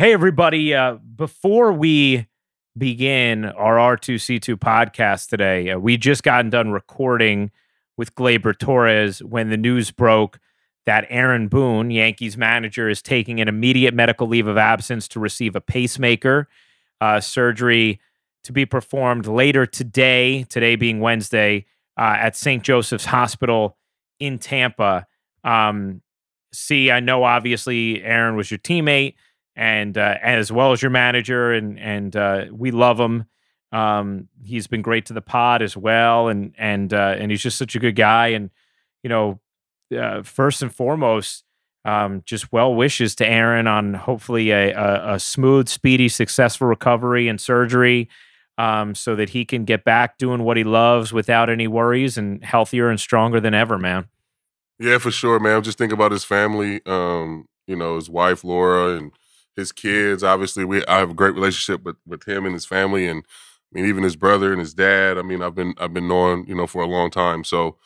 Hey, everybody. Uh, before we begin our R2C2 podcast today, uh, we just gotten done recording with Gleyber Torres when the news broke that Aaron Boone, Yankees manager, is taking an immediate medical leave of absence to receive a pacemaker uh, surgery to be performed later today, today being Wednesday, uh, at St. Joseph's Hospital in Tampa. Um, see, I know obviously Aaron was your teammate and uh, as well as your manager, and and uh, we love him. Um, he's been great to the pod as well, and and uh, and he's just such a good guy. And you know, uh, first and foremost, um, just well wishes to Aaron on hopefully a, a, a smooth, speedy, successful recovery and surgery. Um, so that he can get back doing what he loves without any worries and healthier and stronger than ever, man. Yeah, for sure, man. Just thinking about his family. Um, you know, his wife Laura and his kids. Obviously, we I have a great relationship with with him and his family, and I mean even his brother and his dad. I mean, I've been I've been knowing you know for a long time. So,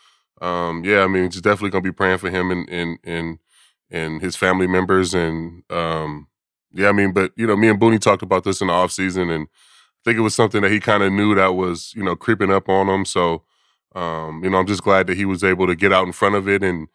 um, yeah, I mean, just definitely gonna be praying for him and and and and his family members, and um, yeah, I mean, but you know, me and Booney talked about this in the off season, and I think it was something that he kind of knew that was you know creeping up on him. So, um, you know, I'm just glad that he was able to get out in front of it and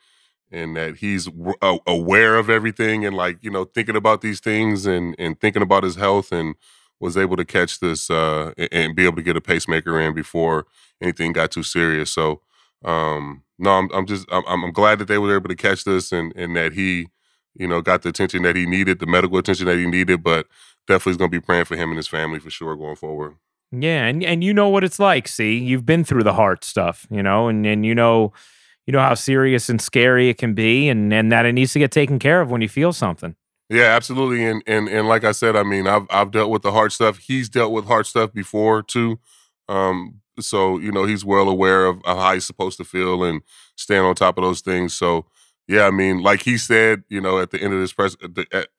and that he's w- aware of everything and like you know thinking about these things and and thinking about his health and was able to catch this uh, and be able to get a pacemaker in before anything got too serious. So um, no, I'm, I'm just I'm, I'm glad that they were able to catch this and and that he you know got the attention that he needed, the medical attention that he needed, but definitely is going to be praying for him and his family for sure going forward. Yeah, and and you know what it's like. See, you've been through the heart stuff, you know, and and you know you know how serious and scary it can be and and that it needs to get taken care of when you feel something. Yeah, absolutely. And and and like I said, I mean, I've I've dealt with the hard stuff. He's dealt with hard stuff before too. Um, so you know, he's well aware of, of how he's supposed to feel and stand on top of those things. So yeah, I mean, like he said, you know, at the end of this press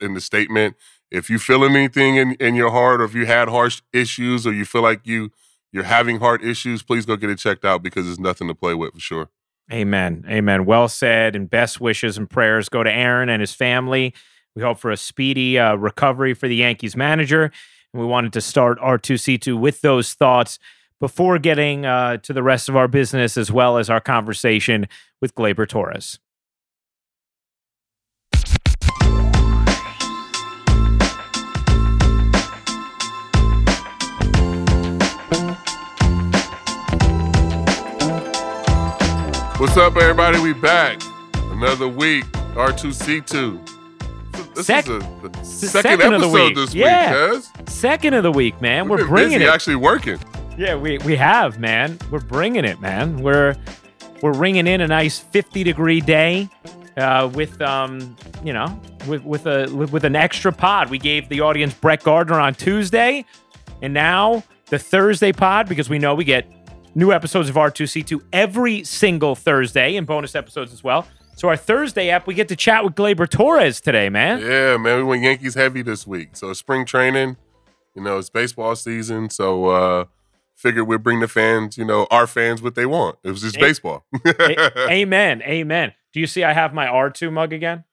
in the statement, if you feeling anything in, in your heart, or if you had harsh issues, or you feel like you you're having heart issues, please go get it checked out because there's nothing to play with for sure. Amen. Amen. Well said. And best wishes and prayers go to Aaron and his family. We hope for a speedy uh, recovery for the Yankees manager. And we wanted to start R2C2 with those thoughts before getting uh, to the rest of our business as well as our conversation with Gleyber Torres. What's up, everybody? We back. Another week. R2C2. This Sec- is a, the second second, of the episode week. this Yeah. week, cuz. Second of the week, man. We've We're bringing busy it. actually working. Yeah, we we have, man. We're bringing it, man. We're we're ringing in a nice 50 degree day uh, with um, you know, with with a with an extra pod. We gave the audience Brett Gardner on Tuesday, and now the Thursday pod because we know we get new episodes of R2C2 every single Thursday and bonus episodes as well. So our Thursday app, we get to chat with Gleyber Torres today, man. Yeah, man. We went Yankees heavy this week. So spring training, you know, it's baseball season. So uh figured we'd bring the fans, you know, our fans what they want. It was just A- baseball. A- amen, amen. Do you see I have my R2 mug again?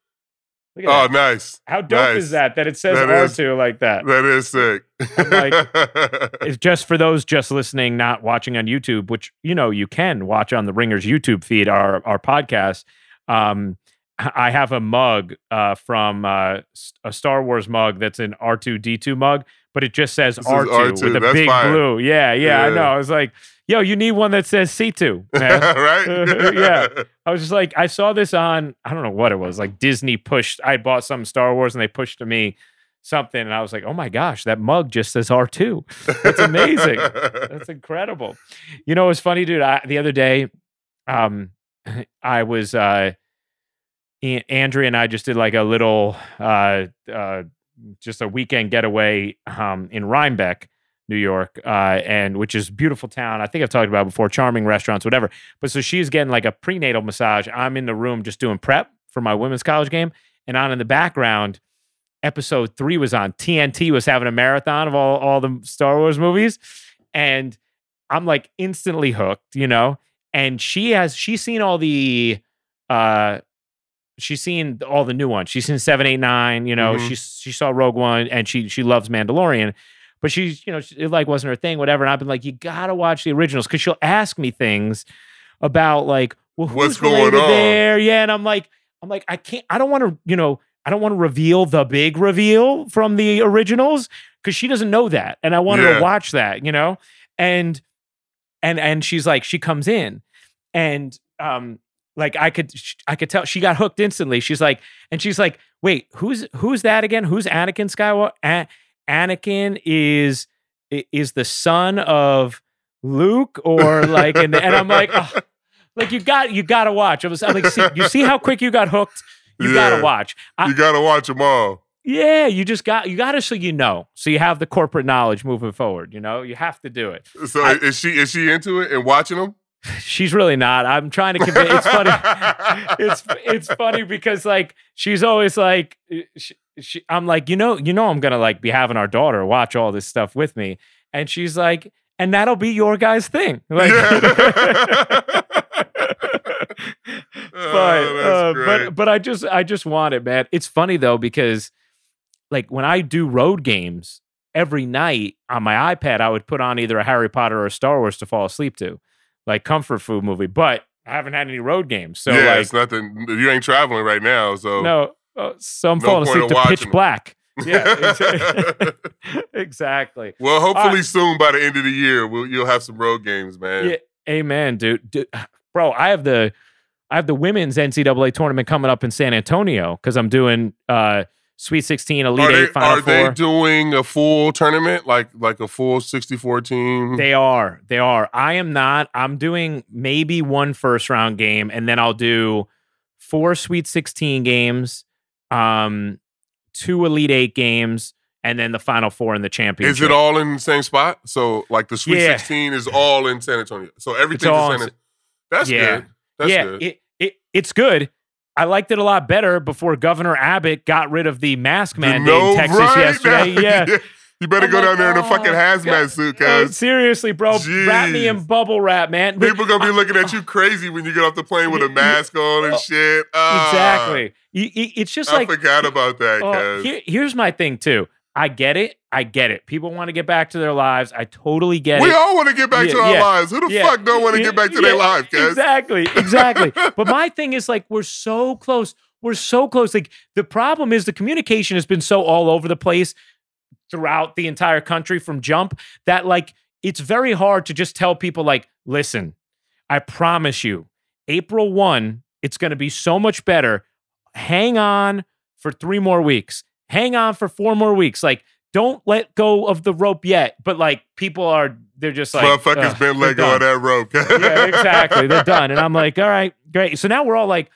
Oh, that. nice. How dope nice. is that? That it says That is- R2 like that. That is sick. like, It's just for those just listening, not watching on YouTube, which you know you can watch on the Ringers YouTube feed, our our podcast. Um, I have a mug uh, from uh, a Star Wars mug that's an R two D two mug, but it just says R two R2. with a That's big blue. Yeah, yeah, I know. I was like, yo, you need one that says C two, man. right? Yeah. I was just like, I saw this on, I don't know what it was, like Disney pushed. I bought some Star Wars and they pushed to me something, and I was like, oh my gosh, that mug just says R two. That's amazing. That's incredible. You know, it's funny, dude. I, the other day, um, I was uh, Andrea and I just did like a little, uh, uh, just a weekend getaway, um, in Rhinebeck, New York, uh, and which is beautiful town. I think I've talked about before, charming restaurants, whatever. But so she's getting like a prenatal massage. I'm in the room just doing prep for my women's college game, and on in the background, episode three was on. TNT was having a marathon of all all the Star Wars movies, and I'm like instantly hooked, you know. And she has she's seen all the uh she's seen all the new ones. She's seen seven, eight, nine. You know, Mhm. she she saw Rogue One, and she she loves Mandalorian. But she's you know she- it like wasn't her thing, whatever. And I've been like, you gotta watch the originals because she'll ask me things about like, well, who's What's going on? there? Yeah, and I'm like, I'm like, I can't. I don't want to. You know, I don't want to reveal the big reveal from the originals because she doesn't know that, and I want her to watch that. You know, and and and she's like, she comes in, and um, like I could I could tell she got hooked instantly. She's like, and she's like, wait, who's who's that again? Who's Anakin Skywalker? A- Anakin is is the son of Luke or like, and, and I'm like, "Ugh." like you got you got to watch. I was I'm like, see, you see how quick you got hooked. You got to watch. I- you gotta watch them all. yeah, you just got you got to so you know, so you have the corporate knowledge moving forward. You know, you have to do it. So I- is she is she into it and watching them? She's really not. I'm trying to convince. It's funny. it's it's funny because like she's always like she, she, I'm like you know you know I'm gonna like be having our daughter watch all this stuff with me, and she's like, and that'll be your guys' thing. Like, Yeah. but Oh, uh, but but I just I just want it, man. It's funny though because like when I do road games every night on my iPad, I would put on either a Harry Potter or a Star Wars to fall asleep to, like comfort food movie. But I haven't had any road games, so yeah, like it's nothing. You ain't traveling right now, so no, uh, so I'm No falling asleep to Pitch watching 'em. Black. Yeah, exa- exactly. well, hopefully right. soon by the end of the year, we'll, you'll have some road games, man. Yeah, amen, dude. dude. Bro, I have the I have the women's NCAA tournament coming up in San Antonio because I'm doing uh Sweet 16, Elite Are, they, Eight, Final are they doing a full tournament, like like a full sixty four team? They are. They are. I am not. I'm doing maybe one first round game, and then I'll do four Sweet 16 games, um, two Elite Eight games, and then the Final Four in the championship. Is it all in the same spot? So like the Sweet Yeah. Sixteen is all in San Antonio. So everything's in in San Antonio. That's Yeah. good. That's yeah, good. It, it it's good. I liked it a lot better before Governor Abbott got rid of the mask mandate no in Texas right yesterday. now. Yeah. You better I'm go like, down there in a fucking oh, hazmat God. suit, cuz. seriously, bro, wrap me in bubble wrap, man. People gonna be looking at you crazy when you get off the plane with a mask on and oh, shit. Ah, exactly. It's just I like forgot about that, Oh, cuz. here- here's my thing too. I get it. I get it. People want to get back to their lives. I totally get we it. We all want to get back Yeah, to our yeah, lives. Who the yeah, fuck don't want to get back to their lives, cuz? Exactly, exactly. but my thing is like we're so close. We're so close. Like the problem is the communication has been so all over the place throughout the entire country from jump that like it's very hard to just tell people like, listen, I promise you, April 1, it's going to be so much better. Hang on for 3 more weeks. Hang on for 4 more weeks. Like don't let go of the rope yet. But like people are they're just like Motherfuckers "Ugh, been let go of that rope. yeah, exactly. They're done. And I'm like, all right, great. So now we're all like,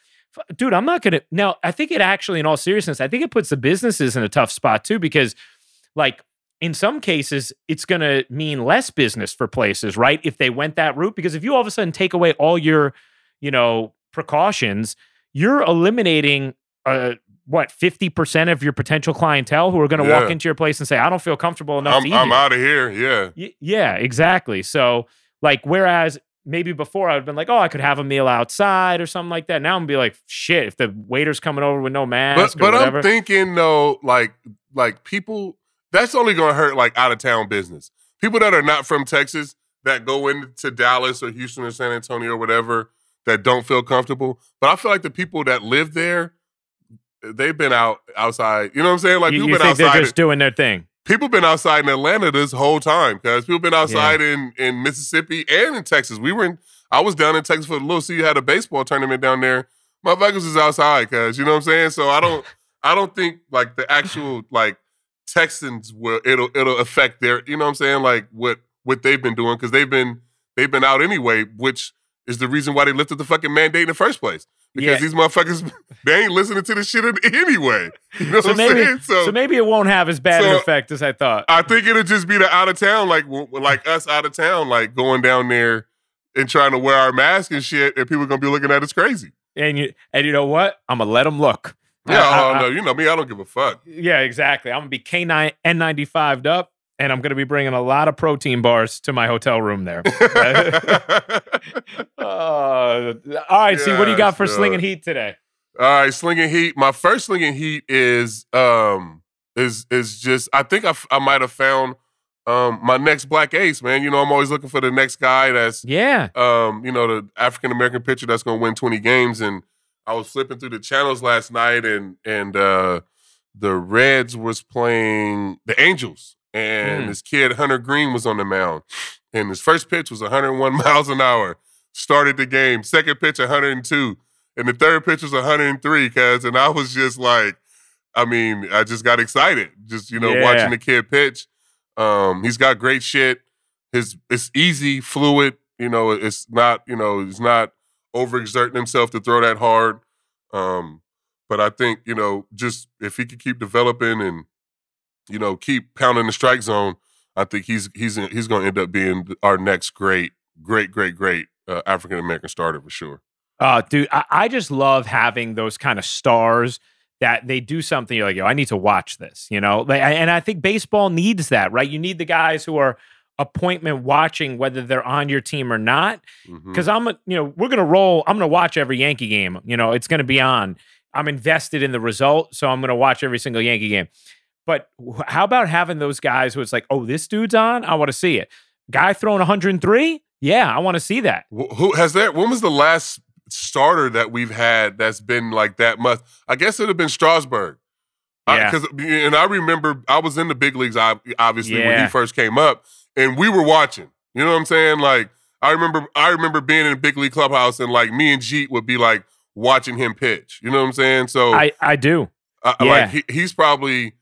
dude, I'm not going to. Now, I think it actually, in all seriousness, I think it puts the businesses in a tough spot too, because like in some cases, it's going to mean less business for places, right? If they went that route, because if you all of a sudden take away all your, you know, precautions, you're eliminating, uh, what, 50% of your potential clientele who are going to walk into your place and say, I don't feel comfortable enough I'm, I'm out of here. Yeah. Y- yeah, exactly. So, like, whereas maybe before I would have been like, oh, I could have a meal outside or something like that. Now I'm gonna be like, shit, if the waiter's coming over with no mask but or whatever. I'm thinking though, like like people that's only gonna hurt like out of town business. People that are not from Texas that go into Dallas or Houston or San Antonio or whatever that don't feel comfortable. But I feel like the people that live there, they've been out outside. You know what I'm saying? Like you people you been think they're outside. just doing their thing. people been outside in Atlanta this whole time because people been outside in in Mississippi and in Texas. We were in. I was down in Texas for a little See, you had a baseball tournament down there. My Motherfuckers is outside because you know what I'm saying. So I don't. I don't think like the actual like Texans will it'll it'll affect their you know what I'm saying like what what they've been doing because they've been they've been out anyway, which is the reason why they lifted the fucking mandate in the first place. Because Yeah. these motherfuckers they ain't listening to the shit anyway. You know So what I'm maybe, saying? so, maybe it won't have as bad an effect as I thought. I think it'll just be the out of town, like like us out of town, like going down there and trying to wear our mask and shit, and people gonna be looking at us crazy. and you and you know what? I'm gonna let them look. Yeah, I- I- oh I- no, you know me, I don't give a fuck. Yeah, exactly. I'm gonna be K9 N95'd up, and I'm gonna be bringing a lot of protein bars to my hotel room there. Uh, all right, see what do you got for sure. slinging heat today? All right, slinging heat. My first slinging heat is um is is just I think I, f- I might have found um my next black ace, man. You know, I'm always looking for the next guy that's Yeah. um, you know, the African American pitcher that's going to win 20 games. And I was flipping through the channels last night, and and uh, the Reds was playing the Angels, and Mm. this kid Hunter Greene was on the mound, and his first pitch was 101 miles an hour. Started the game. Second pitch 102, and the third pitch was 103. Cause and I was just like, I mean, I just got excited, just you know, Yeah. watching the kid pitch. Um, he's got great shit. His it's easy, fluid. You know, it's not. You know, he's not overexerting himself to throw that hard. Um, but I think you know, just if he could keep developing and you know keep pounding the strike zone, I think he's he's he's going to end up being our next great, great, great, great uh, African American starter for sure. Oh, dude, I, I just love having those kind of stars that they do something. You're like, yo, I need to watch this, you know? Like, and I think baseball needs that, right? You need the guys who are appointment watching, whether they're on your team or not. Because I'm, a, you know, we're gonna roll. I'm gonna watch every Yankee game. You know, it's gonna be on. I'm invested in the result, so I'm gonna watch every single Yankee game. But how about having those guys who it's like, oh, this dude's on. I want to see it. Guy throwing 103. Yeah, I want to see that. Who has that? When was the last starter that we've had that's been like that much? I guess it'd have been Strasburg. Yeah. Because and I remember I was in the big leagues ob- obviously when he first came up, and we were watching. You know what I'm saying? Like I remember I remember being in a big league clubhouse and like me and Jeet would be like watching him pitch. You know what I'm saying? So I I do. uh, Yeah. like he, he's probably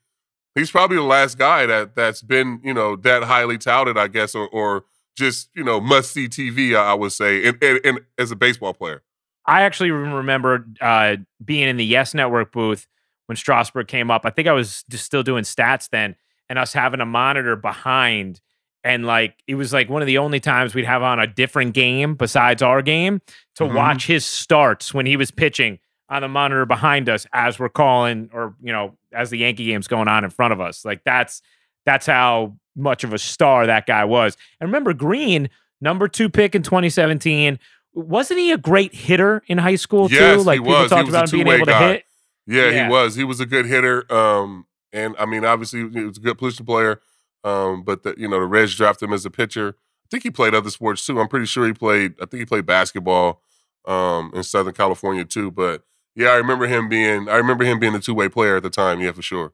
he's probably the last guy that that's been you know that highly touted, I guess, or or just you know must see TV. I, would say, and, and, and as a baseball player. I actually remember uh, being in the Yes Network booth when Strasburg came up. I think I was just still doing stats then, and us having a monitor behind, and like it was like one of the only times we'd have on a different game besides our game to Mhm. watch his starts when he was pitching on the monitor behind us as we're calling, or you know, as the Yankee game's going on in front of us. Like that's that's how much of a star that guy was. And remember, Greene, number two pick in 2017 wasn't he a great hitter in high school too? Yes, he like people was. He talked was about him being able to hit. Yeah, Yeah. he was. He was a good hitter. Um, and I mean, obviously, he was a good position player. Um, but the, you know, the Reds drafted him as a pitcher. I think he played other sports too. I'm pretty sure he played. I think he played basketball um, in Southern California too. But yeah, I remember him being. I remember him being a two way player at the time. Yeah, for sure.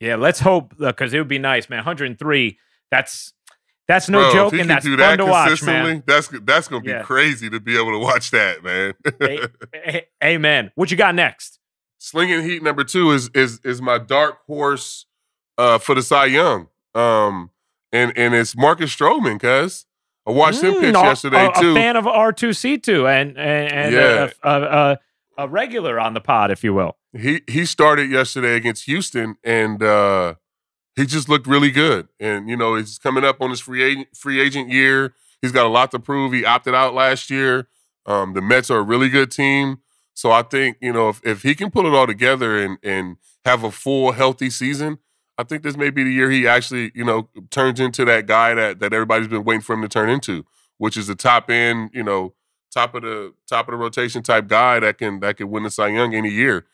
Yeah, let's hope because it would be nice, man. 103. That's that's no Bro, joke, and that's fun that to watch, consistently, man. that's that's gonna be Yeah. crazy to be able to watch that, man. A- a- Amen. What you got next? Slinging Heat number two is is is my dark horse uh, for the Cy Young, um, and and it's Marcus Stroman, cuz I watched him Mm, pitch a- yesterday a, too. A fan of R2C2 and and, and Yeah. a, a, a, regular on the pod, if you will. he he started yesterday against Houston, and uh, he just looked really good. And you know, he's coming up on his free agent free agent year. He's got a lot to prove. He opted out last year. Um, the Mets are a really good team, so I think you know if if he can pull it all together and and have a full healthy season, I think this may be the year he actually you know turns into that guy that that everybody's been waiting for him to turn into, which is the top end, you know, top of the top of the rotation type guy that can that can win the Cy Young any year.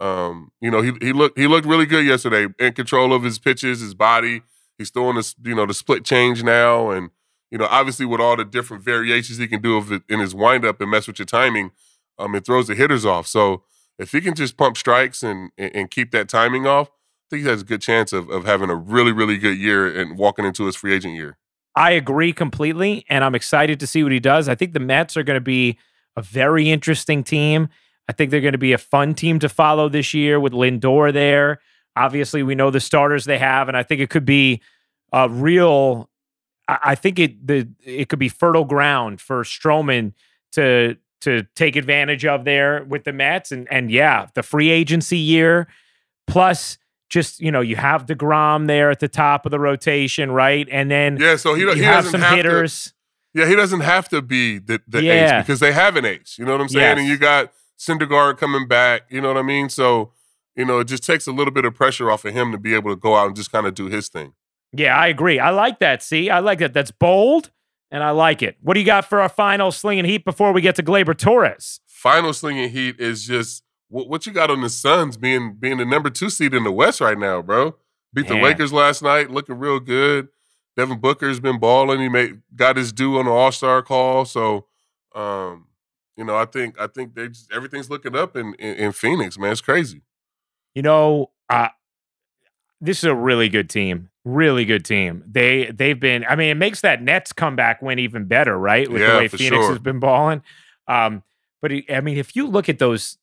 Um, you know, he he looked he looked really good yesterday, in control of his pitches, his body. He's throwing this, you know, the split change now, and you know, obviously with all the different variations he can do in his windup and mess with your timing, um, it throws the hitters off. So if he can just pump strikes and, and keep that timing off, I think he has a good chance of of having a really really good year and walking into his free agent year. I agree completely, and I'm excited to see what he does. I think the Mets are going to be a very interesting team. I think they're going to be a fun team to follow this year with Lindor there. Obviously, we know the starters they have, and I think it could be a real. I think it the it could be fertile ground for Stroman to to take advantage of there with the Mets, and and yeah, the free agency year plus just you know you have Degrom there at the top of the rotation, right, and then Yeah, so he, you he have doesn't some have to. Yeah, he doesn't have to be the, the Yeah. ace because they have an ace. You know what I'm saying? And you got Syndergaard coming back. You know what I mean? So, you know, it just takes a little bit of pressure off of him to be able to go out and just kind of do his thing. Yeah, I agree. I like that. See, I like that. That's bold, and I like it. What do you got for our final slinging heat before we get to Gleyber Torres? Final slinging heat is just what, what you got on the Suns being being the number two seed in the West right now, bro? Beat the Yeah. Lakers last night, looking real good. Devin Booker's been balling. He made got his due on the All Star call. So, um, you know, I think I think they just everything's looking up in, in in Phoenix, man. It's crazy. You know, uh, this is a really good team. Really good team. They they've been. I mean, it makes that Nets comeback win even better, right? With Yeah, the way Phoenix sure. has been balling. Um, but I mean, if you look at those, th-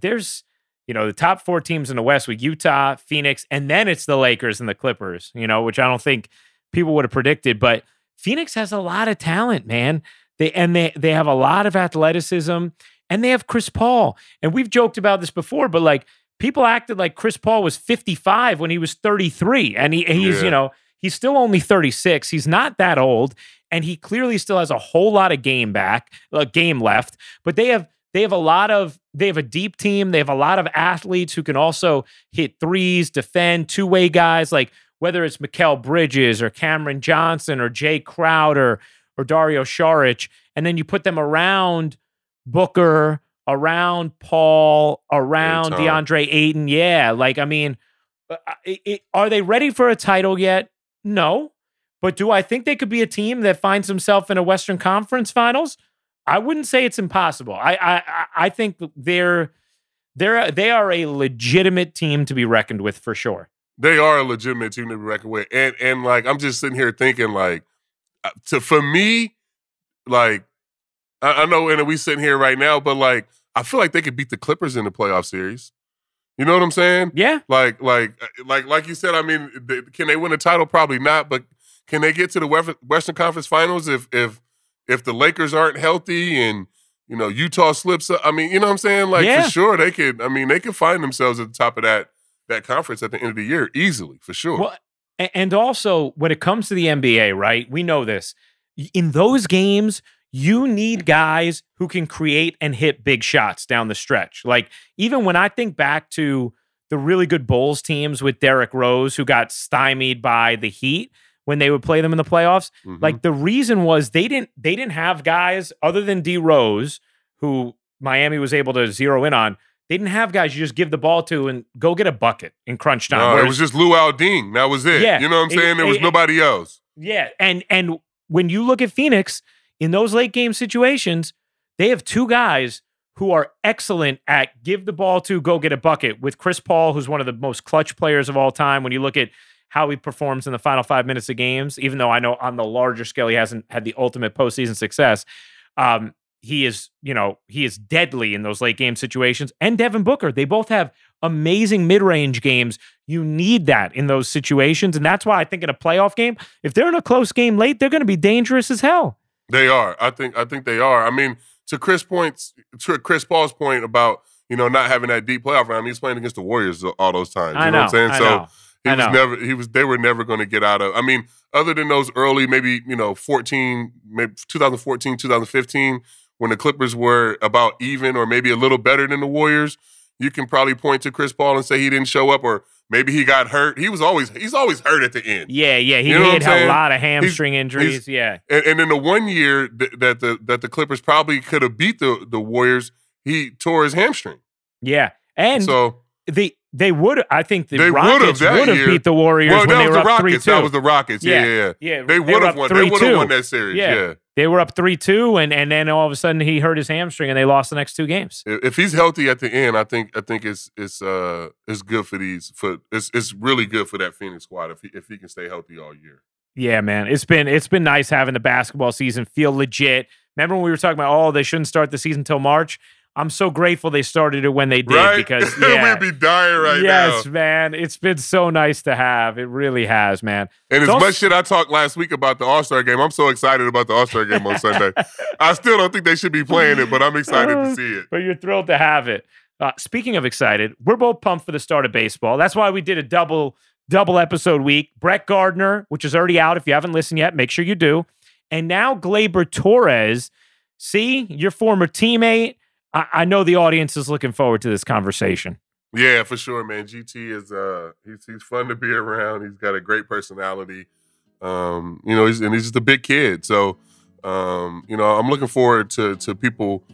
there's you know the top four teams in the West with Utah, Phoenix, and then it's the Lakers and the Clippers. You know, which I don't think people would have predicted, but Phoenix has a lot of talent, man. They and they they have a lot of athleticism, and they have Chris Paul. And we've joked about this before, but like people acted like Chris Paul was 55 when he was 33, and he, he's Yeah. you know he's still only 36. He's not that old, and he clearly still has a whole lot of game back, uh, game left. But they have they have a lot of they have a deep team. They have a lot of athletes who can also hit threes, defend, two way guys like whether it's Mikal Bridges or Cameron Johnson or Jae Crowder or Dario Saric, and then you put them around Booker, around Paul, around DeAndre Ayton. Yeah, like I mean, uh, it, it- are they ready for a title yet? No, but do I think they could be a team that finds himself in a Western Conference Finals? I wouldn't say it's impossible. I I I- think they're they're they are a legitimate team to be reckoned with for sure. They are a legitimate team to be reckoned with, and and like I'm just sitting here thinking like, uh, to for me, like I, I know, and we sitting here right now, but like I feel like they could beat the Clippers in the playoff series. You know what I'm saying? Yeah, Like, like, like, like you said. I mean, they, can they win a title? Probably not. But can they get to the Western Conference Finals if if if the Lakers aren't healthy and you know Utah slips up? I mean, you know what I'm saying? Like Yeah. for sure, they could. I mean, they could find themselves at the top of that that conference at the end of the year easily, for sure. Well, and also when it comes to the NBA, right? We know this. In those games, you need guys who can create and hit big shots down the stretch. Like even when I think back to the really good Bulls teams with Derrick Rose who got stymied by the Heat when they would play them in the playoffs, Mhm. like the reason was they didn't they didn't have guys other than D Rose who Miami was able to zero in on. They didn't have guys you just give the ball to and go get a bucket in crunch time. no, it was just Luol Deng. That was it. Yeah. you know what I'm It- saying? there was it- nobody else. Yeah, and and when you look at Phoenix in those late game situations, they have two guys who are excellent at give the ball to go get a bucket with Chris Paul, who's one of the most clutch players of all time. When you look at how he performs in the final five minutes of games, even though I know on the larger scale he hasn't had the ultimate postseason success, um, he is you know he is deadly in those late game situations. And Devin Booker, they both have amazing mid range games. You need that in those situations, and that's why I think in a playoff game, if they're in a close game late, they're going to be dangerous as hell. They are. I think. I think they are. I mean, to Chris points, to Chris Paul's point about you know not having that deep playoff round. He's playing against the Warriors all those times. You I know, know. what I'm saying? I so know. He I was know. never. He was. They were never going to get out of. I mean, other than those early, maybe you know, 14, maybe 2014, 2015, when the Clippers were about even or maybe a little better than the Warriors. You can probably point to Chris Paul and say he didn't show up, or maybe he got hurt. He was always he's always hurt at the end. Yeah, yeah, he You know had a lot of hamstring injuries. yeah, And, and in the one year th- that the that the Clippers probably could have beat the the Warriors, he tore his hamstring. yeah, and so they they would. I think the They Rockets would have beat the Warriors well, when they were the up three two. That was the Rockets. Yeah, yeah. yeah. yeah, They would have won. They would have won that series. Yeah. Yeah. They were up three two, and and then all of a sudden he hurt his hamstring, and they lost the next two games. If if he's healthy at the end, I think I think it's it's uh it's good for these for it's it's really good for that Phoenix squad if he if he can stay healthy all year. Yeah, man, it's been it's been nice having the basketball season feel legit. Remember when we were talking about oh they shouldn't start the season till March? I'm so grateful they started it when they did right? because yeah, we'd be dying right now. yes, now. man, it's been so nice to have. It really has, man. And as Don't- much shit I talked last week about the All Star game, I'm so excited about the All Star game on Sunday. I still don't think they should be playing it, but I'm excited to see it. but you're thrilled to have it. Uh, speaking of excited, we're both pumped for the start of baseball. That's why we did a double double episode week. Brett Gardner, which is already out. If you haven't listened yet, make sure you do. And now Gleyber Torres. See, your former teammate. I, I know the audience is looking forward to this conversation. Yeah, for sure, man. GT is uh he's he's fun to be around. He's got a great personality. Um, you know, he's and he's just a big kid. So um, you know, I'm looking forward to to people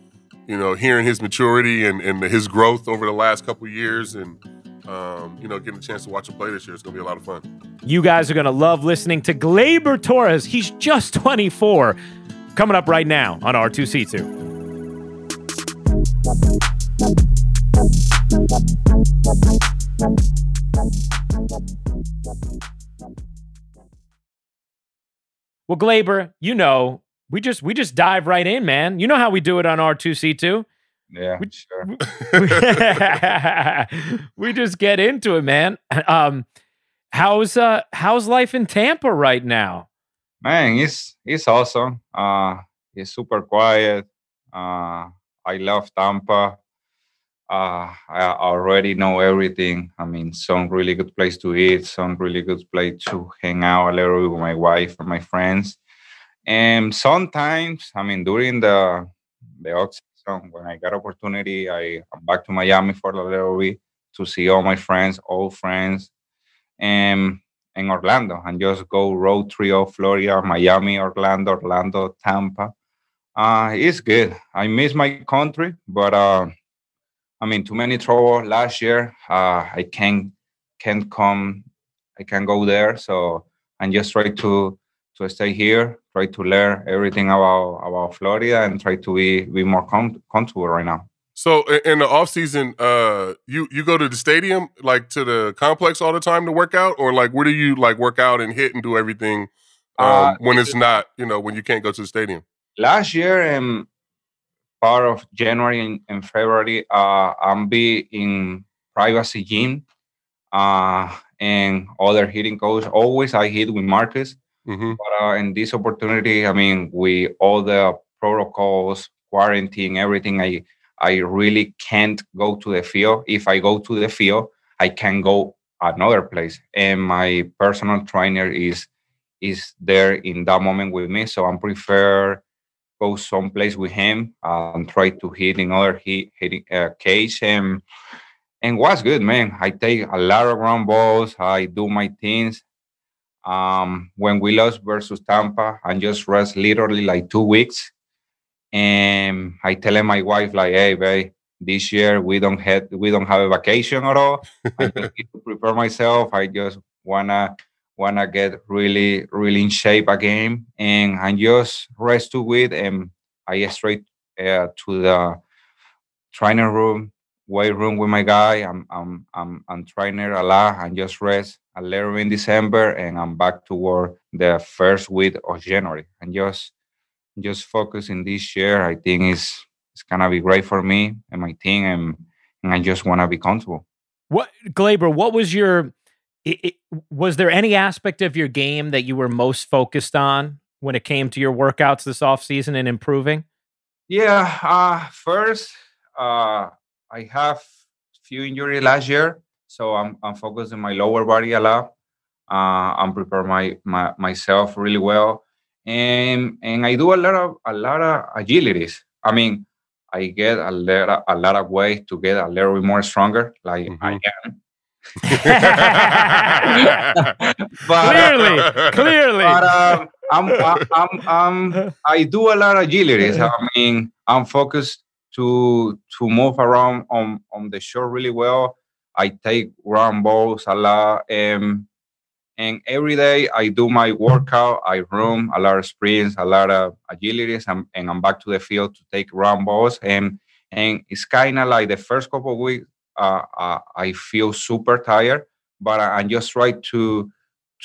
you know, hearing his maturity and, and his growth over the last couple years and, um, you know, getting a chance to watch him play this year. It's going to be a lot of fun. You guys are going to love listening to Gleyber Torres. He's just 24. Coming up right now on R2C2. Well, Gleyber, you know, we just we just dive right in, man. You know how we do it on R2C2. Yeah, we, sure. we, we just get into it, man. Um, how's uh how's life in Tampa right now? Man, it's it's awesome. Uh, it's super quiet. Uh, I love Tampa. Uh, I already know everything. I mean, some really good place to eat, some really good place to hang out a little bit with my wife and my friends. And sometimes, I mean, during the the off season, when I got opportunity, I am back to Miami for a little bit to see all my friends, old friends, and in Orlando, and just go road trio, Florida, Miami, Orlando, Orlando, Tampa. Uh, it's good. I miss my country, but uh, I mean, too many trouble last year. Uh, I can't can't come. I can't go there, so I'm just try to to stay here, try to learn everything about about Florida, and try to be be more com- comfortable right now. So in the off season, uh, you you go to the stadium, like to the complex all the time to work out, or like where do you like work out and hit and do everything um, uh, when it's not, you know, when you can't go to the stadium? Last year, in part of January and, and February, uh, I'm be in privacy gym uh, and other hitting coach. Always I hit with Marcus. Mm-hmm. But uh, in this opportunity, I mean, with all the protocols, quarantine, everything. I I really can't go to the field. If I go to the field, I can go another place, and my personal trainer is is there in that moment with me. So I'm prefer go someplace with him and try to hit in other hit, hitting uh, cage and and what's good, man. I take a lot of ground balls. I do my things. Um, when we lost versus Tampa, I just rest literally like two weeks. And I tell my wife, like, hey, babe, this year we don't have we don't have a vacation at all. I need to prepare myself. I just wanna wanna get really, really in shape again. And I just rest two weeks and I straight uh, to the training room, weight room with my guy. I'm I'm I'm I'm training a lot and just rest a little in December, and I'm back to work the first week of January. And just just focus in this year, I think is it's gonna be great for me and my team, and and I just want to be comfortable. What Gleyber, What was your? It, it, was there any aspect of your game that you were most focused on when it came to your workouts this off season and improving? Yeah, uh, first, uh, I have few injuries last year, so I'm I'm focused on my lower body a lot. Uh, I'm prepare my, my myself really well, and and I do a lot of a lot of agilities. I mean, I get a lot of, a lot of ways to get a little bit more stronger, like mm-hmm. I am. but, clearly, clearly. But um, I'm, I'm, I'm, I do a lot of agility. I mean, I'm focused to to move around on on the shore really well. I take round balls a lot, and and every day I do my workout. I run a lot of sprints, a lot of agilities, and, and I'm back to the field to take round balls. And and it's kind of like the first couple of weeks, uh, uh, I feel super tired, but I, just try to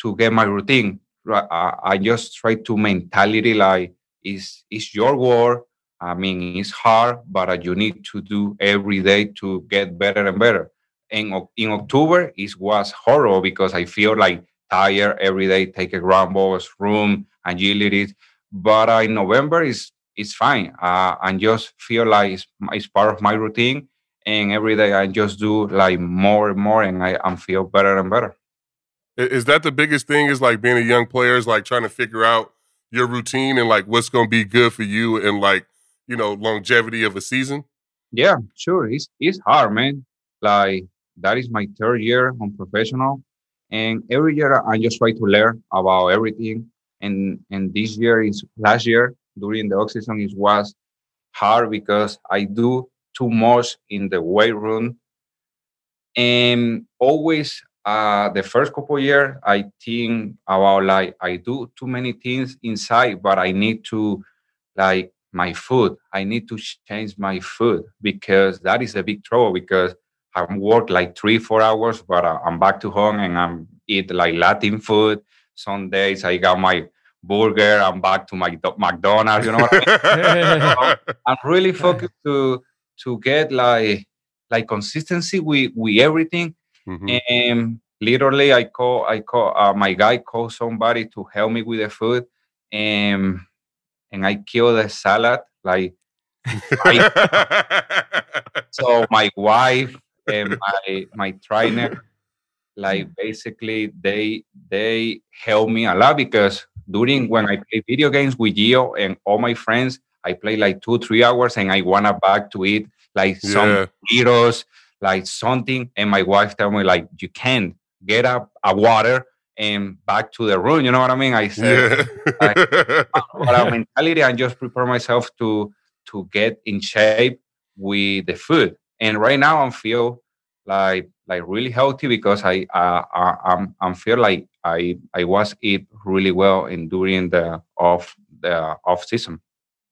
to get my routine. I, I just try to mentality like is is your work. I mean, it's hard, but uh, you need to do every day to get better and better in, in October it was horrible because I feel like tired every day, take a ground balls, room, agility. But uh, in November is it's fine. Uh, I just feel like it's, it's, part of my routine, and every day I just do like more and more, and I, I feel better and better. Is that the biggest thing? Is like being a young player is like trying to figure out your routine and like what's going to be good for you and like you know longevity of a season. Yeah, sure. It's it's hard, man. Like that is my third year on professional. And every year I just try to learn about everything. And and this year is last year during the off season it was hard because I do too much in the weight room. And always uh the first couple years I think about like I do too many things inside, but I need to like my food. I need to change my food because that is a big trouble because I work like three, four hours, but uh, I'm back to home and I'm eat like Latin food. Some days I got my burger. I'm back to my McDonald's. You know, I am really focused to to get like like consistency with with everything. Mm-hmm. And literally, I call I call uh, my guy call somebody to help me with the food, and and I kill the salad like. I, so my wife and my my trainer like basically they they help me a lot because during when I play video games with Gio and all my friends, I play like two, three hours and I wanna back to eat like yeah. some burritos, like something. And my wife tell me like you can't get up a water and back to the room. You know what I mean? I said yeah. like, but mentality and just prepare myself to to get in shape with the food. And right now I'm feel like like really healthy because I uh, I, I'm I'm feel like I I was eat really well in during the off the off season.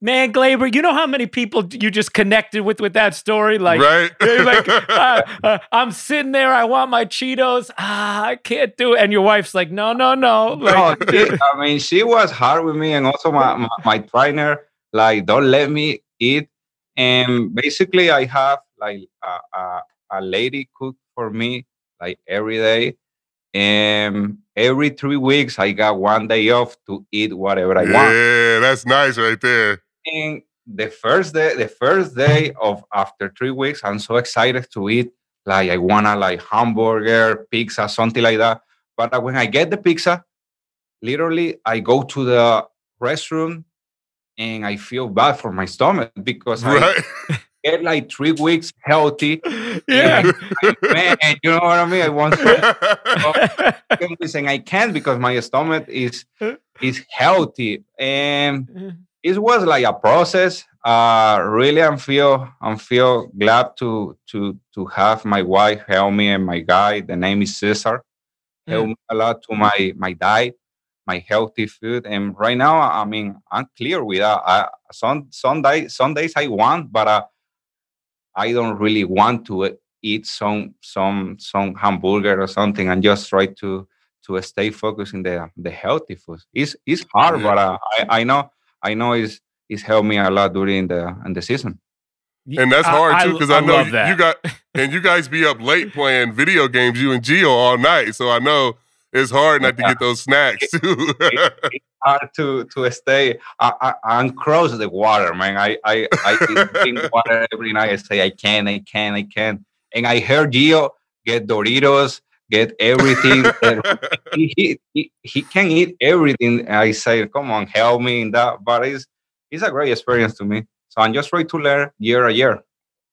Man, Gleyber, you know how many people you just connected with with that story? Like, right? like uh, uh, I'm sitting there, I want my Cheetos. Ah, I can't do it. And your wife's like, no, no, no. Like, no, I mean, she was hard with me, and also my, my, my trainer, like, don't let me eat. And basically, I have like a, a, a lady cook for me like every day. And every three weeks, I got one day off to eat whatever I yeah, want. Yeah, that's nice right there. And the first day, the first day of after three weeks, I'm so excited to eat. Like I wanna like hamburger, pizza, something like that. But uh, when I get the pizza, literally I go to the restroom and I feel bad for my stomach because right. I get like three weeks healthy. Yeah, man, you know what I mean. I want to, and I can't because my stomach is is healthy, and it was like a process. Uh, really, I'm feel I'm feel glad to to to have my wife help me and my guy. The name is Cesar. Help me a lot to my my diet my healthy food. And right now, I mean, I'm clear with that. I, some some days some days I want, but uh, I don't really want to eat some some some hamburger or something and just try to to stay focused in the the healthy food. It's it's hard, but uh, I I know I know it's it's helped me a lot during the in the season. And that's hard too because I, I, I, know you, you got and you guys be up late playing video games, you and Gio all night. So I know it's hard not to get those snacks too. it, it's hard to to stay. I, I, am cross the water, man. I I, I drink water every night. I say I can, I can, I can. And I heard Gio get Doritos, get everything. he, he, he can eat everything. I say, come on, help me in that. But it's it's a great experience to me. So I'm just trying to learn year a year.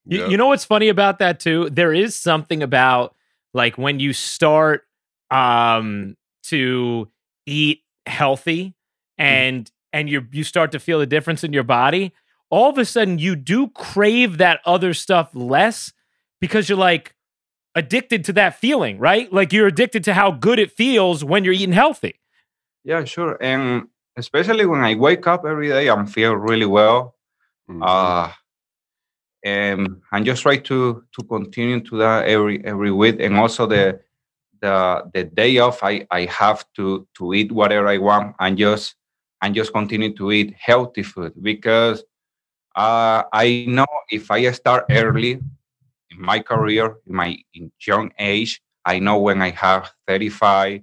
You, you know what's funny about that too? There is something about like when you start um, to eat healthy mm. and mm. and you you start to feel the difference in your body, all of a sudden you do crave that other stuff less because you're like addicted to that feeling, right? Like you're addicted to how good it feels when you're eating healthy. Yeah, sure. And especially when I wake up every day, I'm feel really well. Mm-hmm. Uh and I'm just try to to continue to that every every week. And also the the the day off I, I have to to eat whatever I want and just and just continue to eat healthy food because uh, I know if I start early in my career, in my in young age, I know when I have 35,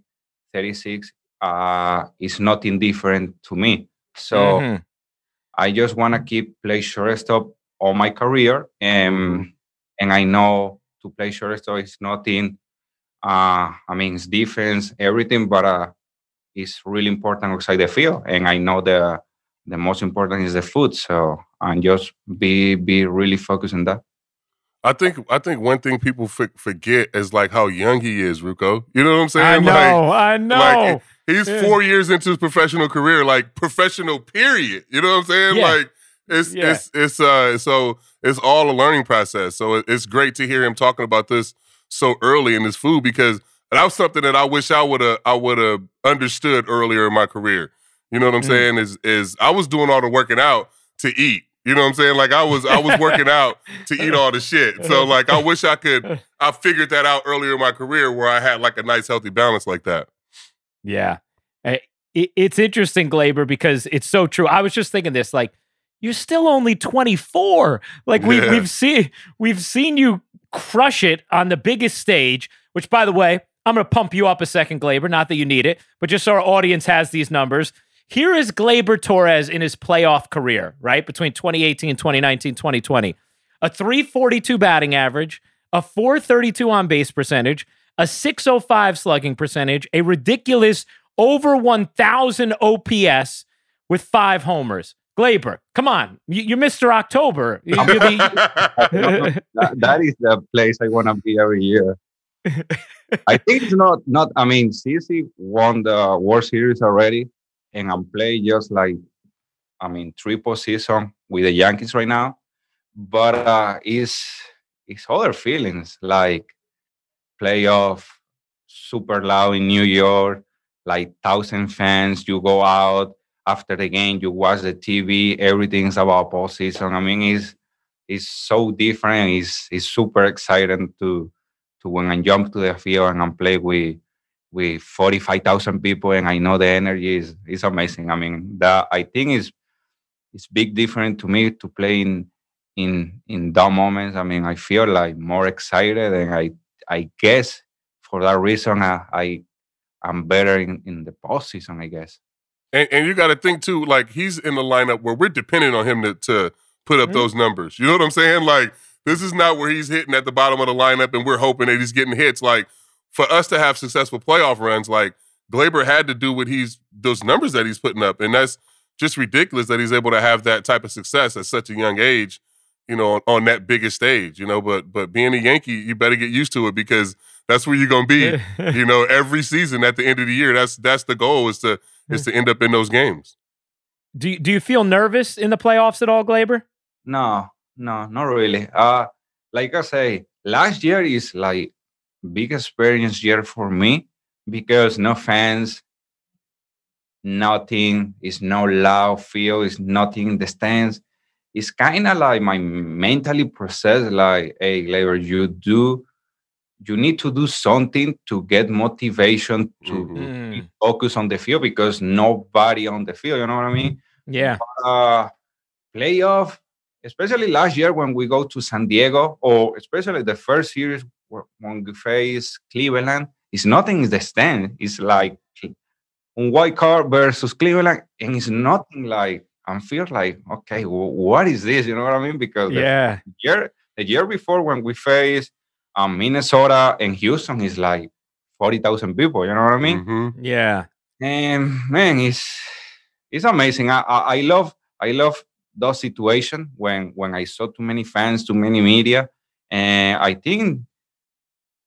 36, uh, it's not indifferent to me. So mm-hmm. I just want to keep play shortstop all my career, and and I know to play shortstop is nothing. uh, I mean, it's defense, everything, but uh, it's really important outside the field. And I know the the most important is the food. So and just be be really focused on that. I think I think one thing people f- forget is like how young he is, Ruocco. You know what I'm saying? I know, like, I know. Like, he's yeah. four years into his professional career, like professional period. You know what I'm saying? Yeah. Like it's yeah. it's it's uh so it's all a learning process. So it's great to hear him talking about this so early in his food because that was something that I wish I would have I would have understood earlier in my career. You know what I'm mm. saying? Is is I was doing all the working out to eat. You know what I'm saying? Like I was I was working out to eat all the shit. So uh-huh. like I wish I could I figured that out earlier in my career where I had like a nice healthy balance like that. Yeah. Eh, it's interesting, Gleyber, because it's so true. I was just thinking this, like, you're still only 24. Like we, yeah. we've seen we've seen you crush it on the biggest stage. Which, by the way, I'm going to pump you up a second, Gleyber. Not that you need it, but just so our audience has these numbers. Here is Gleyber Torres in his playoff career, right? Between 2018, 2019, 2020. A 342 batting average, a 432 on base percentage, a 605 slugging percentage, a ridiculous over 1,000 OPS with five homers. Gleyber, come on, you, are Mr. October. You, that, that is the place I want to be every year. I think it's not not. I mean, CC won the World Series already, and I'm playing just like, I mean, triple season with the Yankees right now. But uh, it's it's other feelings like playoff, super loud in New York, like thousand fans. You go out after the game, you watch the TV. Everything's about postseason. I mean, it's it's so different. It's it's super exciting to to when I jump to the field and I'm play with with 45,000 people and I know the energy is, is amazing. I mean, that I think is it's big different to me to play in in in that moments. I mean, I feel like more excited and I I guess for that reason I, I I'm better in, in the postseason, I guess. And, and you got to think too, like he's in the lineup where we're dependent on him to, to put up mm-hmm. those numbers. You know what I'm saying? Like this is not where he's hitting at the bottom of the lineup and we're hoping that he's getting hits. Like for us to have successful playoff runs, like Gleyber had to do what he's those numbers that he's putting up, and that's just ridiculous that he's able to have that type of success at such a young age. You know, on, on that biggest stage. You know, but but being a Yankee, you better get used to it because that's where you're gonna be. you know, every season at the end of the year. That's that's the goal is to is to end up in those games. Do you, do you feel nervous in the playoffs at all, Gleyber? No, no, not really. Uh, like I say, last year is like big experience year for me because no fans, nothing, is no loud feel, is nothing in the stands. It's kind of like my mentally process like, hey, Gleyber, you do, you need to do something to get motivation to mm-hmm. focus on the field because nobody on the field, you know what I mean? Yeah. But, uh, playoff, especially last year when we go to San Diego, or especially the first series when we face Cleveland, it's nothing in the stand. It's like on white card versus Cleveland, and it's nothing like I feel like okay, what is this? You know what I mean? Because yeah, the year the year before when we faced um, Minnesota and Houston is like forty thousand people. You know what I mean? Mm-hmm. Yeah, and man, it's it's amazing. I, I I love I love those situations when when I saw too many fans, too many media, and I think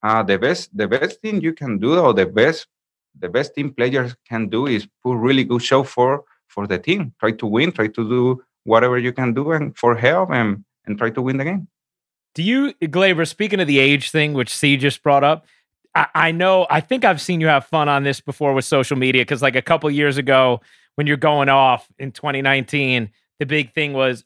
uh, the best the best thing you can do or the best the best team players can do is put really good show for for the team. Try to win. Try to do whatever you can do and for help and and try to win the game. Do you, Gleyber? Speaking of the age thing, which C just brought up, I, I know I think I've seen you have fun on this before with social media because like a couple years ago when you're going off in 2019 the big thing was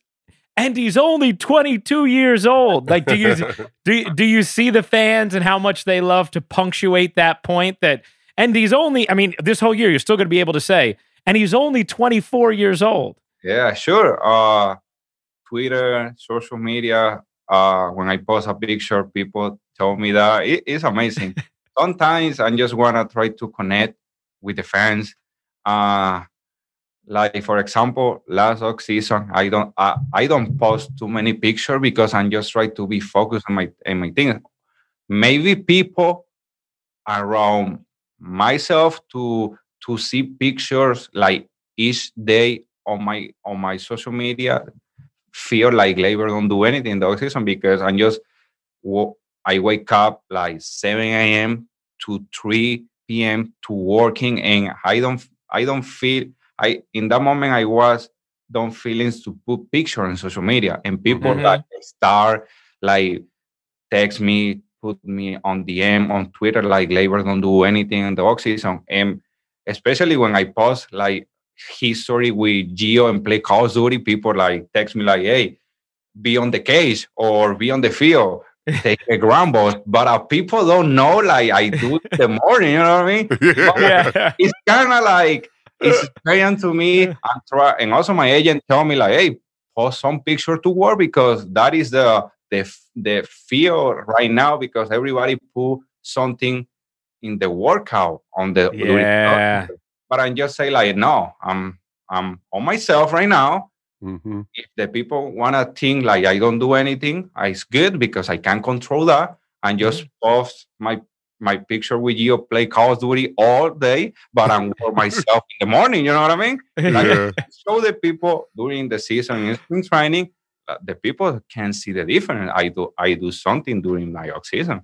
and he's only 22 years old. Like, do you do do you see the fans and how much they love to punctuate that point that and he's only I mean, this whole year you're still gonna be able to say, and he's only 24 years old. Yeah, sure. Uh Twitter, social media, uh when I post a picture, people tell me that it, it's amazing. Sometimes I just wanna try to connect with the fans. Uh like for example last off season i don't I, I don't post too many pictures because i'm just trying to be focused on my on my thing. Maybe people around myself to to see pictures like each day on my on my social media feel like Gleyber don't do anything the season because i'm just i wake up like 7 a.m to 3 p.m to working and i don't i don't feel I in that moment I was don't feelings to put picture on social media, and people Mhm. like start like text me, put me on DM on Twitter like Gleyber don't do anything in the off season, and especially when I post like history with Gio and play Call of Duty, people like text me like, "Hey, be on the cage or be on the field." Take a ground balls, but uh, people don't know. Like I do in the morning, you know what I mean? yeah. it's kind of like it's strange to me and try and also my agent tell me like hey post some picture to work because that is the the the feel right now because everybody put something in the workout on the Yeah. but i just say like no i'm i'm on myself right now Mhm. if the people want to think like I don't do anything, it's good because I can control that and just post my my picture with you play Call of Duty all day, but I'm for myself in the morning. You know what I mean? Like, Yeah. Show the people during the season in spring training. uh, The people can see the difference. I do I do something during my off season.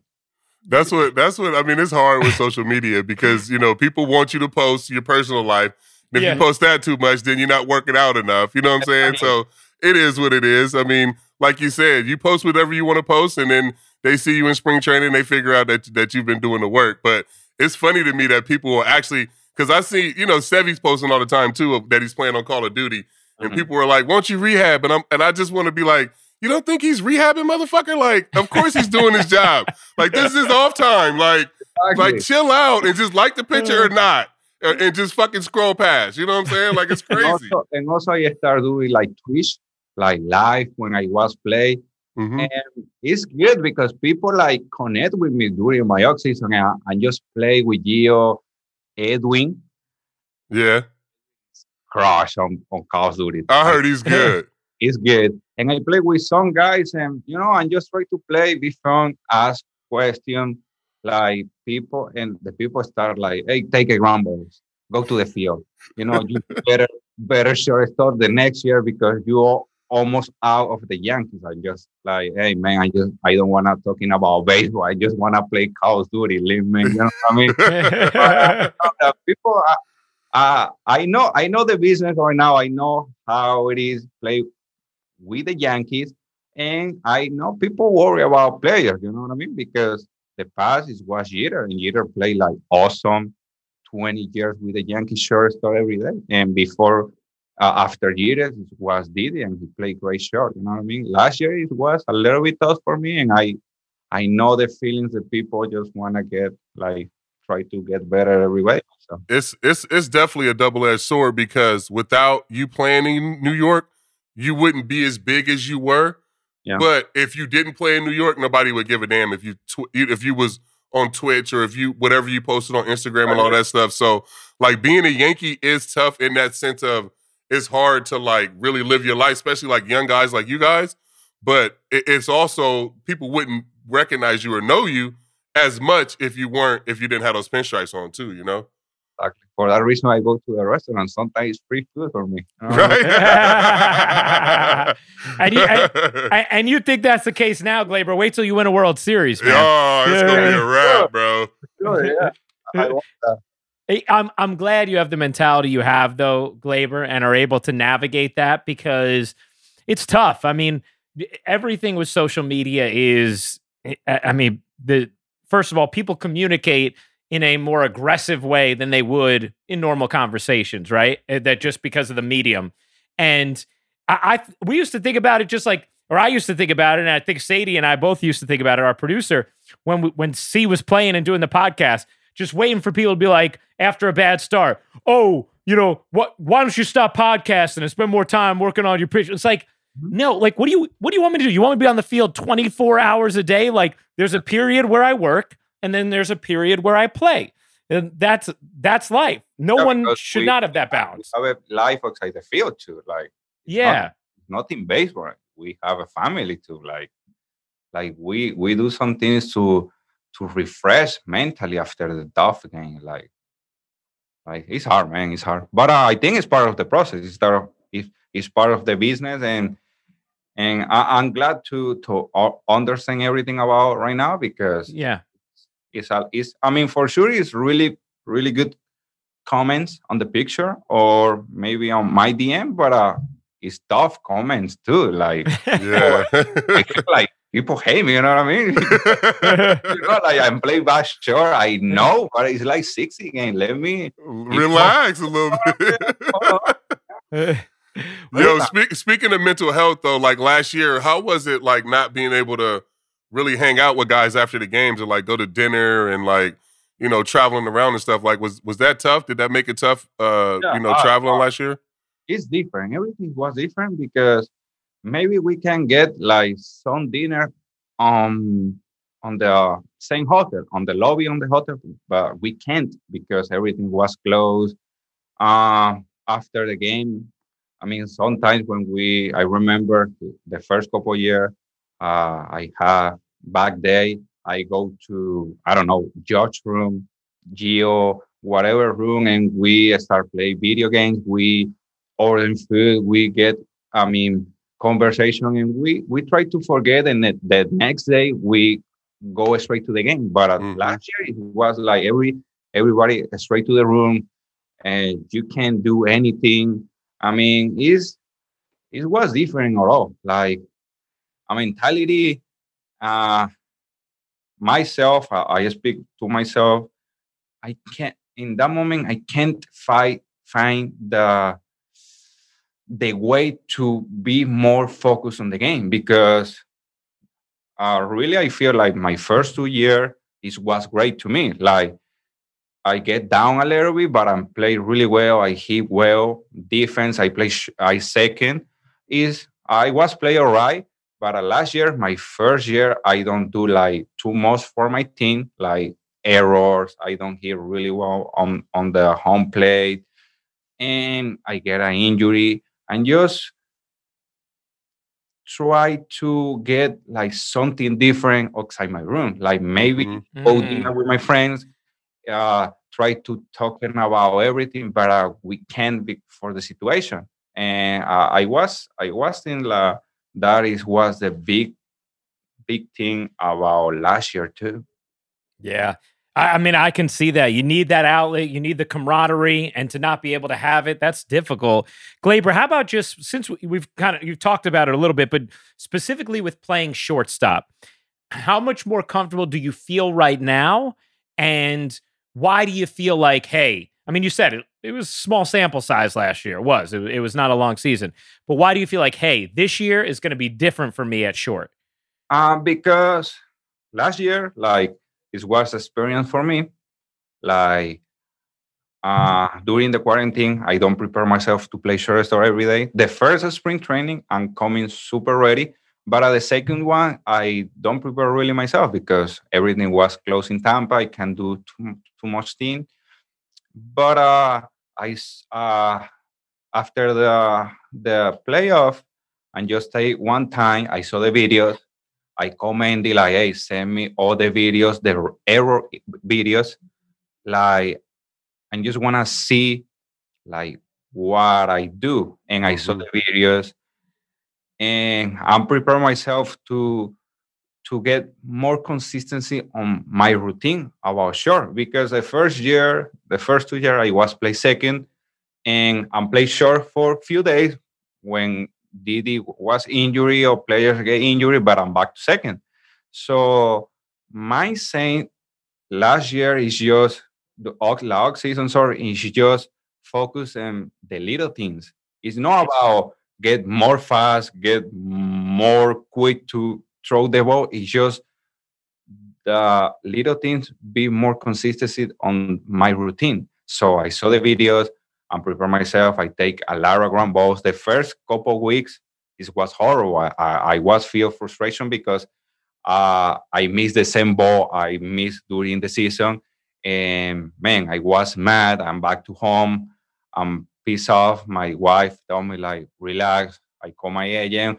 That's what that's what I mean. It's hard with social media because you know people want you to post your personal life. And if Yeah. you post that too much, then you're not working out enough. You know what I'm saying? So it is what it is. I mean, like you said, you post whatever you want to post, and then they see you in spring training, they figure out that that you've been doing the work. But it's funny to me that people will actually because I see you know Sevy's posting all the time too that he's playing on Call of Duty, and Mhm. people are like, "Won't you rehab?" And I'm and I just want to be like. You don't think he's rehabbing, motherfucker? Like, of course he's doing his job. Like, this is off time. Like, like chill out and just like the picture or not, and, and just fucking scroll past. You know what I'm saying? Like, it's and, crazy. also, and also I start doing like Twitch, like live when I was play. Mhm. and it's good because people like connect with me during my off season and, and just play with Gio, Edwin, Yeah, crush on, on Call of Duty. I heard he's good. it's good. And I play with some guys and you know, and just try to play, be fun, ask questions like people and the people start like, hey, take a ground balls, go to the field. You know, you better better shortstop the next year because you're almost out of the Yankees. I'm just like, hey man, I just I don't wanna talking about baseball. I just wanna play Call of Duty, leave me. You know what I mean? uh, people uh, uh, I know I know the business right now. I know how it is play with the Yankees, and I know people worry about players. You know what I mean? Because the past is was Jeter, and Jeter played like awesome, twenty years with the Yankees shortstop every day, and before. Uh, after it was Didi, and he played great short. You know what I mean? Last year it was a little bit tough for me, and I, I know the feelings that people just want to get like try to get better every way. So It's it's it's definitely a double edged sword because without you playing in New York, you wouldn't be as big as you were. Yeah. But if you didn't play in New York, nobody would give a damn if you tw- if you was on Twitch or if you whatever you posted on Instagram and all that stuff. So like being a Yankee is tough in that sense of it's hard to like really live your life, especially like young guys like you guys. But it's also people wouldn't recognize you or know you as much if you weren't if you didn't have those pinstripes on too. You know. exactly. for that reason, I go to the restaurant. Sometimes it's free food for me. you? Oh. Right. and, you, and, and- and you think that's the case now, Gleyber? Wait till you win a World Series, man. oh, it's gonna be Yeah. a wrap, bro. Sure, yeah. I want that. I'm I'm glad you have the mentality you have though, Gleyber, and are able to navigate that because it's tough. I mean, everything with social media is I mean, the first of all, people communicate in a more aggressive way than they would in normal conversations, right? Uh, That just because of the medium. And I, I we used to think about it just like or I used to think about it, and I think Sadie and I both used to think about it, our producer, when we, when C was playing and doing the podcast, just waiting for people to be like, after a bad start, oh, you know, what? Why don't you stop podcasting and spend more time working on your pitch? It's like, mm-hmm. no, like, what do you what do you want me to do? You want me to be on the field twenty four hours a day? Like, there's a period where I work, and then there's a period where I play. And that's that's life. No Yeah, one should we- not have that balance. We have a life outside the field too. Like Yeah, not in baseball. We have a family too. Like like we we do some things to to refresh mentally after the tough game. Like like it's hard, man. It's hard. But uh, I think it's part of the process. It's part of it's, it's part of the business and and I, I'm glad to to understand everything about right now because yeah. it's a, it's I mean for sure it's really really good comments on the picture or maybe on my DM, but uh it's tough comments too. Like, Yeah. Like people hate me. You know what I mean? you know, like I'm playing bass. Sure, I know, but it's like 60 games. Let me. Relax a little bit. Yo, speak, speaking of mental health though, like last year, how was it like not being able to really hang out with guys after the games or like go to dinner and like you know traveling around and stuff? Like, was was that tough? Did that make it tough? Uh, Yeah, you know, uh, traveling uh, last year. It's different. Everything was different because maybe we can get like some dinner um on the same hotel, on the lobby on the hotel, but we can't because everything was closed. Uh, after the game, I mean, sometimes when we, I remember the first couple of years, uh, I have back day. I go to I don't know George room, Gio, whatever room, and we start play video games. We order food. We get, I mean, conversation, and we we try to forget. And the, the next day we go straight to the game. But Mhm. last year it was like every everybody straight to the room, and you can't do anything. I mean, is it was different at all. Like a mentality. Uh, myself, I, I speak to myself. I can't in that moment. I can't fight find the the way to be more focused on the game because uh, really I feel like my first two year is was great to me. Like I get down a little bit, but I'm play really well. I hit well. Defense, I play sh- I second. Is I was play all right, but uh, last year, my first year, I don't do like too much for my team, like errors. I don't hit really well on on the home plate, and I get an injury. And just try to get like something different outside my room, like maybe Mhm. go Mm. dinner with my friends, uh, try to talking about everything, but uh, we can't be for the situation. And uh, I was, I was in la. That is was the big, big thing about last year too. Yeah. I, mean, I can see that. You need that outlet, you need the camaraderie, and to not be able to have it, that's difficult. Gleyber, how about just since we- we've kind of you've talked about it a little bit, but specifically with playing shortstop, how much more comfortable do you feel right now? And why do you feel like, hey, I mean, you said it, it was small sample size last year. It was. It, it was not a long season. But why do you feel like, hey, this year is going to be different for me at short? Um, because last year, like it was experience for me. Like uh, during the quarantine, I don't prepare myself to play shortstop every day. The first spring training, I'm coming super ready. But at the second one, I don't prepare really myself because everything was closed in Tampa. I can't do too, too much thing. But uh, I uh, after the the playoff, and just take one time, I saw the videos. I commented like, hey, send me all the videos, the error videos, like, and just wanna see like what I do. And I saw Mhm. the videos, and I'm preparing myself to to get more consistency on my routine about short because the first year, the first two year, I was play second and I'm play short for a few days when Didi was injury or players get injury, but I'm back to second. So my saying last year is just the the season, sorry, is just focus on the little things. It's not about get more fast, get more quick to throw the ball. It's just the little things be more consistency on my routine. So I saw the videos, I prepare myself. I take a lot of ground balls. The first couple weeks, it was horrible. I, I, I was feel frustration because uh, I missed the same ball I missed during the season. And man, I was mad. I'm back to home. I'm pissed off. My wife told me like, relax. I call my agent.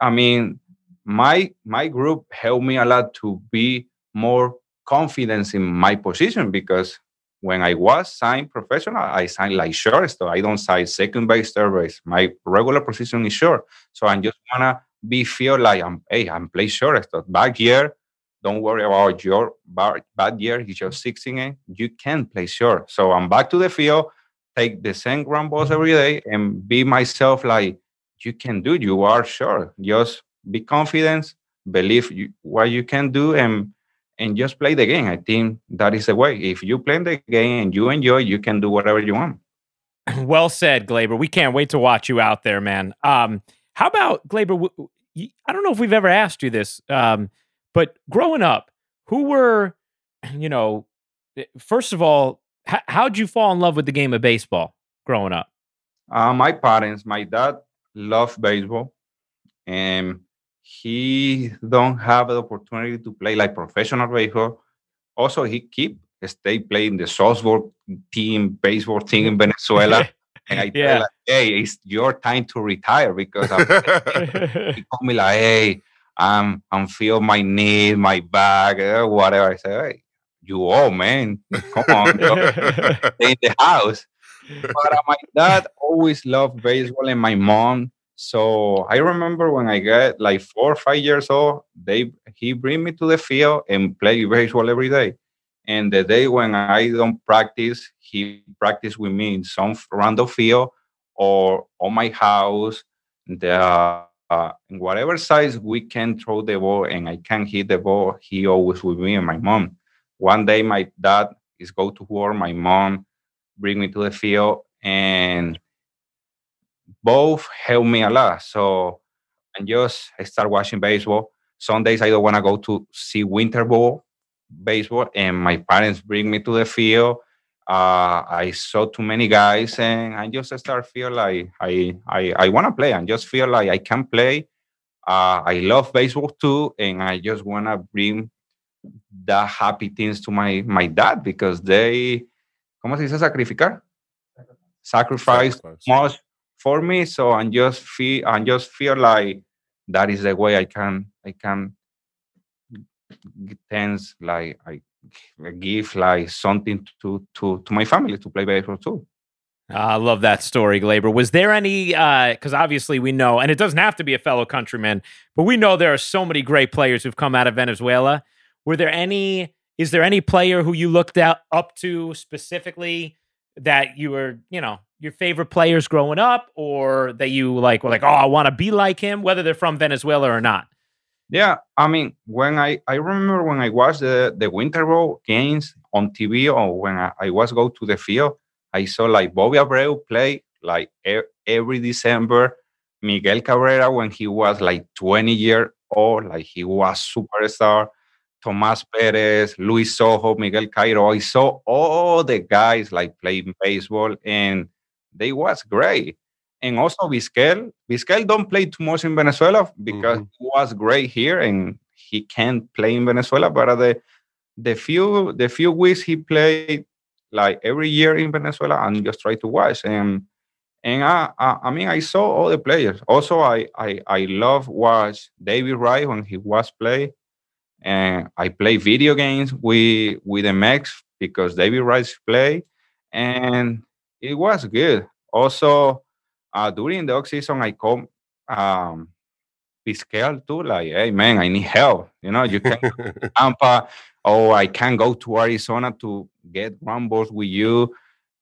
I mean, my my group helped me a lot to be more confidence in my position because when I was signed professional, I signed like shortstop. I don't sign second base, third base. My regular position is short. So I just wanna be feel like I'm hey, I'm play shortstop. Back year, don't worry about your bad, bad year. It's just 16 and you can play short. So I'm back to the field, take the same ground balls every day and be myself like you can do. You are sure. Just be confident, believe you, what you can do, and and just play the game. I think that is the way. If you play the game and you enjoy, you can do whatever you want. Well said, Gleyber. We can't wait to watch you out there, man. Um, how about Gleyber? I don't know if we've ever asked you this, um, but growing up, who were, you know, eh, first of all, h- how'd you fall in love with the game of baseball growing up? Uh, my parents, my dad loved baseball, and he don't have the opportunity to play like professional baseball. Also, he keep stay playing the softball team, baseball team in Venezuela. and I yeah. tell like, hey, it's your time to retire because he told me like, hey, I'm I'm feel my knee, my back, uh, whatever. I say, hey, you old man, come on, stay in the house. But my dad always loved baseball, and my mom. So I remember when I got like four or five years old, they he bring me to the field and play baseball every day. And the day when I don't practice, he practice with me in some random field or on my house. The uh, in whatever size we can throw the ball and I can hit the ball, he always with me and my mom. One day my dad is go to war, my mom bring me to the field and both help me a lot. So and just I start watching baseball. Some days I don't want to go to see winter ball baseball, and my parents bring me to the field. Uh, I saw too many guys, and I just start feel like I I, I want to play, and just feel like I can play. Uh, I love baseball too, and I just want to bring the happy things to my my dad because they, ¿cómo se dice sacrificar? Sacrifice, Sacrifice. much for me. So I just feel I just feel like that is the way I can I can tends like I give like something to to to my family to play baseball too. I love that story, Gleyber. Was there any? Because uh, obviously we know, and it doesn't have to be a fellow countryman, but we know there are so many great players who've come out of Venezuela. Were there any? Is there any player who you looked out up to specifically that you were, you know, your favorite players growing up, or that you like were like, oh, I want to be like him, whether they're from Venezuela or not? Yeah, I mean, when I I remember when I watched the the Winter ball games on TV or when I, I was go to the field, I saw like Bobby Abreu play like e- every December. Miguel Cabrera when he was like 20 years old, like he was superstar. Tomas Perez, Luis Sojo, Miguel Cairo. I saw all the guys like playing baseball and they was great and also Vizquel. Vizquel don't play too much in Venezuela because mm-hmm. he was great here and he can't play in Venezuela. But the the few the few weeks he played like every year in Venezuela and just try to watch and and I, I, I mean I saw all the players. Also I I I love watch David Wright when he was play and I play video games with with the Mex because David Wright's play and it was good. Also uh, during the off season, I come um, too, like, hey, man, I need help. You know, you can Tampa, or I can go to Arizona to get balls with you.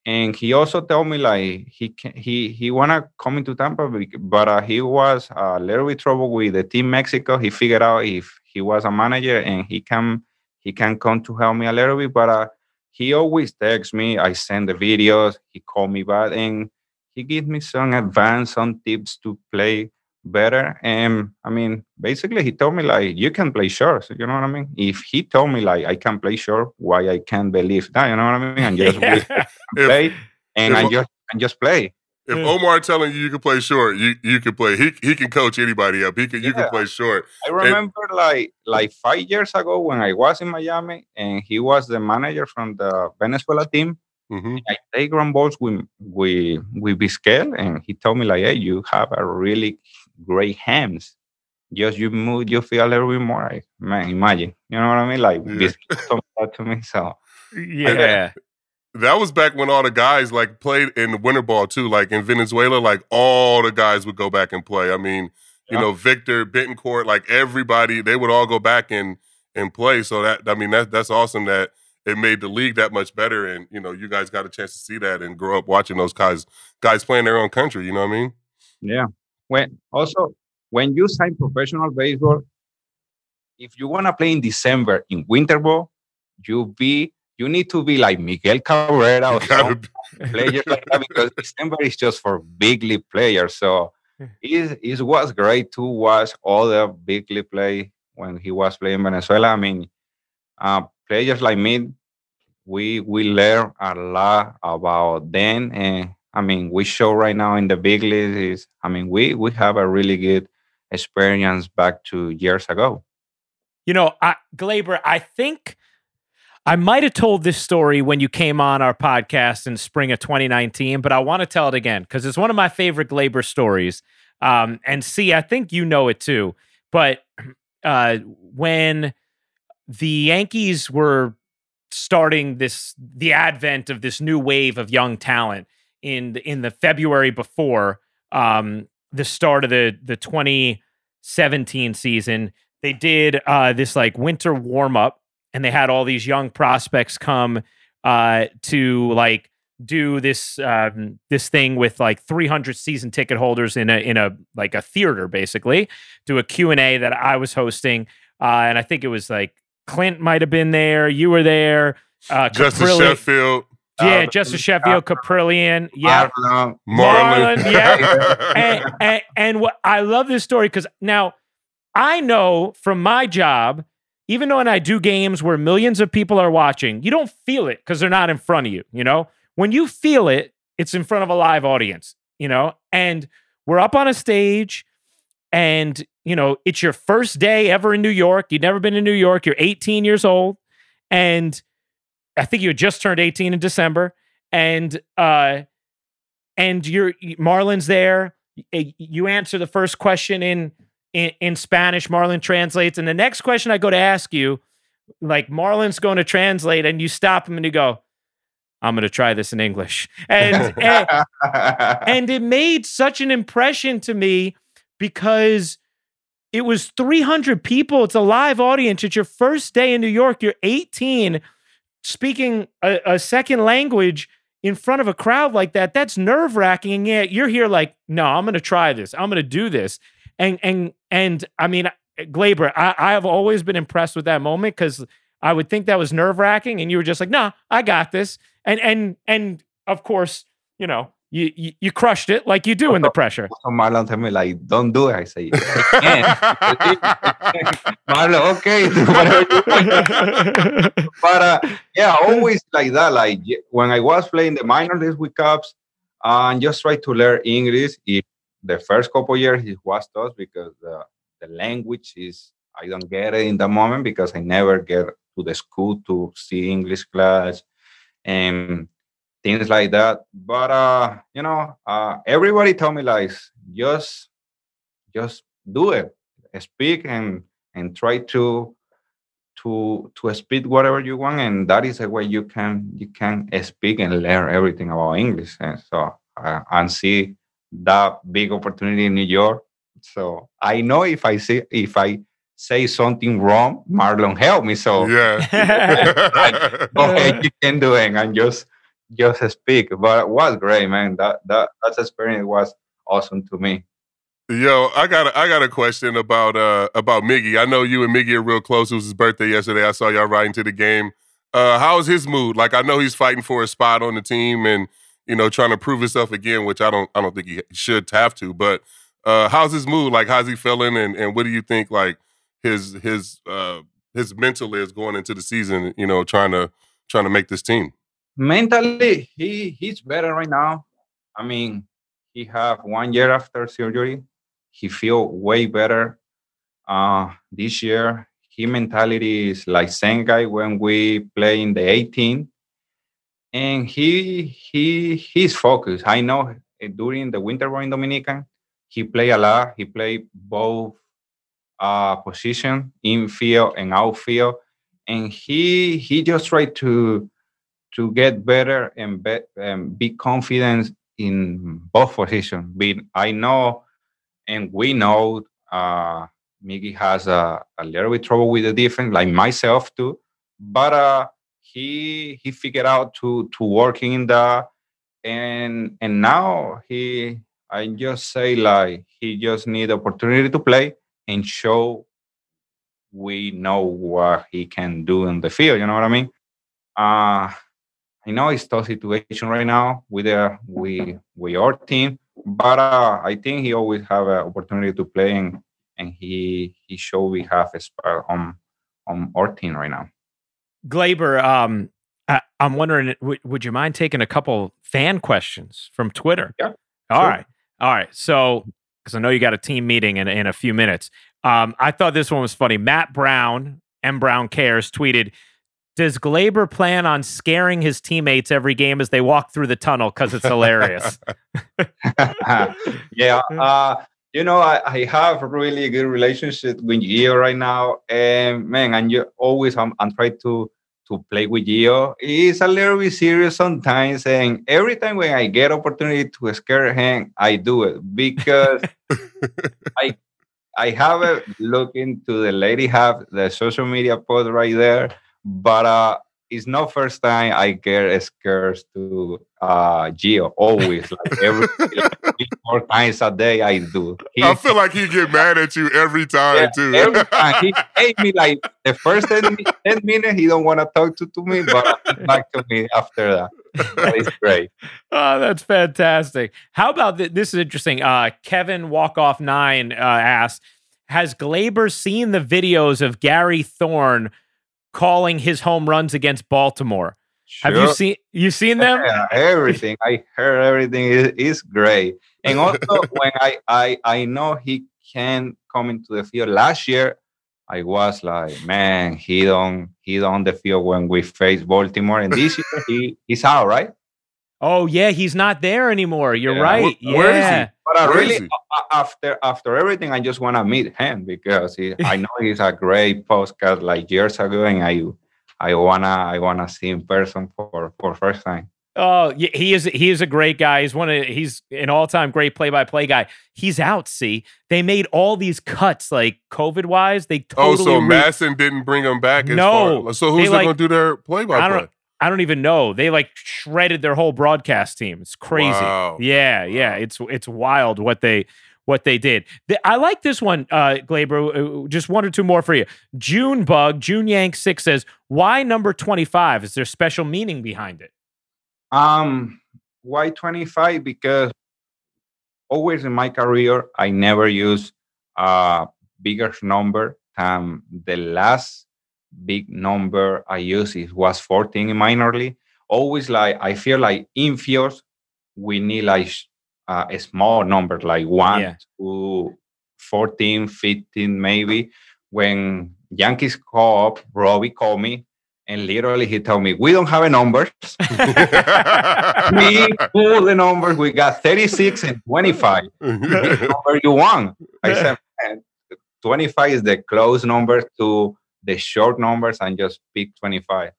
And he also told me like he can, he he wanna come into Tampa, but uh, he was a little bit trouble with the team Mexico. He figured out if he was a manager and he can he can come to help me a little bit. But uh, he always texts me. I send the videos. He called me back and he gave me some advice, some tips to play better. And I mean, basically, he told me like, you can play short. You know what I mean? If he told me like, I can play short, why I can't believe that? You know what I mean? And just yeah. play, and I just and just play. If Omar telling you you can play short, you you can play. He he can coach anybody up. He can yeah. you can play short. I remember and, like like five years ago when I was in Miami and he was the manager from the Venezuela team. Mm-hmm. I take ground balls with with with Vizquel, and he told me like, "Hey, you have a really great hands. Just you move, you feel a little bit more. Like, man, imagine, you know what I mean? Like yeah. Vizquel that to me. So yeah." that was back when all the guys like played in the winter ball too. Like in Venezuela, like all the guys would go back and play. I mean, you know, Victor Betancourt, like everybody, they would all go back and and play. So that I mean, that that's awesome that it made the league that much better. And you know, you guys got a chance to see that and grow up watching those guys guys playing their own country. You know what I mean? Yeah. When also when you sign professional baseball, if you want to play in December in winter ball, you be you need to be like Miguel Cabrera or some players like that because December is just for big league players. So it, it was great to watch all the big league play when he was playing Venezuela. I mean, uh, players like me, we we learn a lot about them, and I mean, we show right now in the big leagues I mean, we we have a really good experience back to years ago. You know, I, Gleyber, I think I might have told this story when you came on our podcast in spring of 2019, but I want to tell it again because it's one of my favorite Gleyber stories. Um, and see, I think you know it too. But uh, when the Yankees were starting this, the advent of this new wave of young talent in the, in the February before um, the start of the the 2017 season, they did uh, this like winter warm up, and they had all these young prospects come uh, to like do this um, this thing with like 300 season ticket holders in a in a like a theater basically do a Q&A that I was hosting uh, and I think it was like Clint might have been there you were there uh, Justin Caprilli, Sheffield yeah, Justin Sheffield, Caprillion. yeah, Marlon, Marlon, yeah, and, and, and what I love this story because now I know from my job, even though when I do games where millions of people are watching, you don't feel it because they're not in front of you. You know, when you feel it, it's in front of a live audience. You know, and we're up on a stage, and you know it's your first day ever in New York. You've never been in New York. You're 18 years old, and I think you had just turned 18 in December, and uh, and you're Marlon's there. You answer the first question in, in in Spanish. Marlon translates, and the next question I go to ask you, like Marlon's going to translate, and you stop him and you go, "I'm going to try this in English," and and, and it made such an impression to me because it was 300 people. It's a live audience. It's your first day in New York. You're 18 speaking a, a second language in front of a crowd like that, that's nerve wracking. And yet you're here like, no, I'm going to try this. I'm going to do this. And, and, and I mean, Gleyber, I, I have always been impressed with that moment because I would think that was nerve wracking. And you were just like, no, I got this. And, and, and of course, you know, you, you, you crushed it like you do in the pressure. So Marlon tell me like, don't do it. I say, I Marlon, okay, but uh, yeah, always like that. Like when I was playing the minor leagues with Cubs, uh, and just try to learn English. If the first couple years it was tough because the, the language is I don't get it in the moment because I never get to the school to see English class and things like that. But uh, you know, uh, everybody told me like just just do it, speak and and try to to to speak whatever you want, and that is a way you can you can speak and learn everything about English. And so uh, and see that big opportunity in New York. So I know if I see if I say something wrong, Marlon help me. So yeah, okay, you can do it, and just just speak. But was great, man. That that that experience was awesome to me. Yo, I got a, I got a question about uh about Miggy. I know you and Miggy are real close. It was his birthday yesterday. I saw y'all riding to the game. Uh, how's his mood? Like I know he's fighting for a spot on the team and you know trying to prove himself again, which I don't I don't think he should have to. But uh, how's his mood? Like how's he feeling? And and what do you think like his his uh his mental is going into the season? You know, trying to trying to make this team mentally he he's better right now. I mean he have one year after surgery. He feel way better. Uh this year he mentality is like same guy when we play in the 18 and he he he's focused. I know eh, during the winter war in dominican he play a lot. He play both uh position infield and outfield. And he he just tried to to get better and be, be confident in both positions. I know, and we know, uh, Miggy has a, a little bit trouble with the defense, like myself too. But uh, he he figured out to to work in the and and now he I just say like he just need opportunity to play and show we know what he can do in the field. You know what I mean? Uh, I know it's tough situation right now with the we we our team, but uh, I think he always have an opportunity to play and and he he show we have a spot on on our team right now. Gleyber, um, I, am wondering, w- would you mind taking a couple fan questions from Twitter? Yeah. All sure. right, all right. So, because I know you got a team meeting in in a few minutes. Um, I thought this one was funny. Matt Brown, M Brown cares, tweeted. Does Gleyber plan on scaring his teammates every game as they walk through the tunnel because it's hilarious? yeah, uh, you know, I, I have a really good relationship with Gio right now, and man, and you always I'm, I'm trying to to play with Gio. He's a little bit serious sometimes, and every time when I get opportunity to scare him, I do it because I I have a look into the lady have the social media post right there, but uh, it's not first time I get scared to uh Gio. Always, like every like, four times a day, I do. He, I feel like he get mad at you every time yeah, too. every time he hate me like the first 10, 10 minutes he don't want to talk to, to me, but back to me after that. That is great. Oh, that's fantastic. How about th- this? Is interesting. Uh, Kevin Walk Off Nine uh, asked, "Has Gleyber seen the videos of Gary Thorne?" Calling his home runs against Baltimore. Sure. Have you seen you seen them? Yeah, everything. I heard everything is, is great. And also when I, I I know he can come into the field last year, I was like, man, he don't he don't the field when we face Baltimore. And this year he he's out, right? Oh yeah, he's not there anymore. You're yeah. right. Where, yeah. Where is he? But I really after after everything, I just want to meet him because he, I know he's a great postcard like years ago, and I I wanna I wanna see him in person for for first time. Oh, he is he is a great guy. He's one of he's an all time great play by play guy. He's out. See, they made all these cuts like COVID wise. They totally oh, so re- MASN didn't bring them back. no, far. so who's they, like, gonna do their play by play? I don't even know. They like shredded their whole broadcast team. It's crazy. Wow. Yeah, yeah. It's it's wild what they what they did. The, I like this one, uh, Gleyber. Uh, just one or two more for you. June Bug, June Yank Six says, "Why number twenty five? Is there special meaning behind it?" Um, why twenty five? Because always in my career, I never use a bigger number than the last big number I use it was 14 in minor. Always like I feel like in fields we need like uh, a small number like one yeah. to 14, 15 maybe. When Yankees call up, Robbie called me and literally he told me, We don't have a number. we pull the numbers. We got 36 and 25. number you want? I said, 25 is the close number to the short numbers and just pick 25.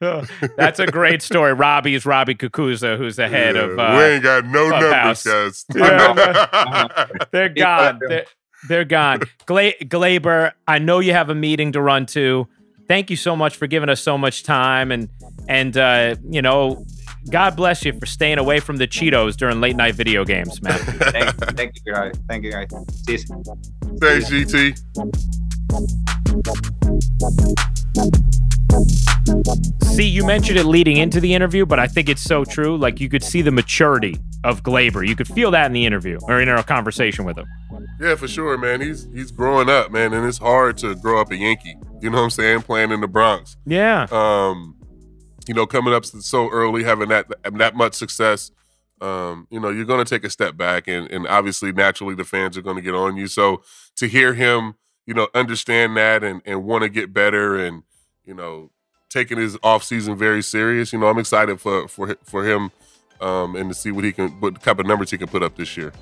That's a great story. Robbie's Robbie Cucuzza, who's the head yeah, of. Uh, we ain't got no numbers, guys. Yeah, they're gone. They're, they're gone. Gla- Gleyber, I know you have a meeting to run to. Thank you so much for giving us so much time, and and uh, you know, God bless you for staying away from the Cheetos during late night video games, man. thank, thank you, guys. Thank you, guys. See you. Thanks, GT. See, you mentioned it leading into the interview, but I think it's so true. Like you could see the maturity of Gleyber. You could feel that in the interview or in our conversation with him. Yeah, for sure, man. He's he's growing up, man, and it's hard to grow up a Yankee. You know what I'm saying? Playing in the Bronx. Yeah. Um, you know, coming up so early, having that that much success. Um, you know, you're going to take a step back, and and obviously, naturally, the fans are going to get on you. So to hear him you know, understand that and, and want to get better and, you know, taking his off season very serious. You know, I'm excited for for for him um, and to see what he can what type of numbers he can put up this year.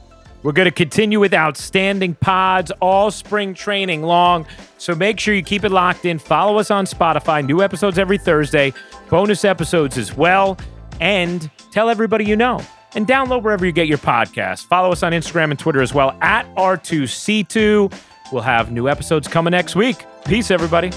We're going to continue with outstanding pods all spring training long. So make sure you keep it locked in. Follow us on Spotify. New episodes every Thursday, bonus episodes as well. And tell everybody you know. And download wherever you get your podcast. Follow us on Instagram and Twitter as well at R2C2. We'll have new episodes coming next week. Peace, everybody.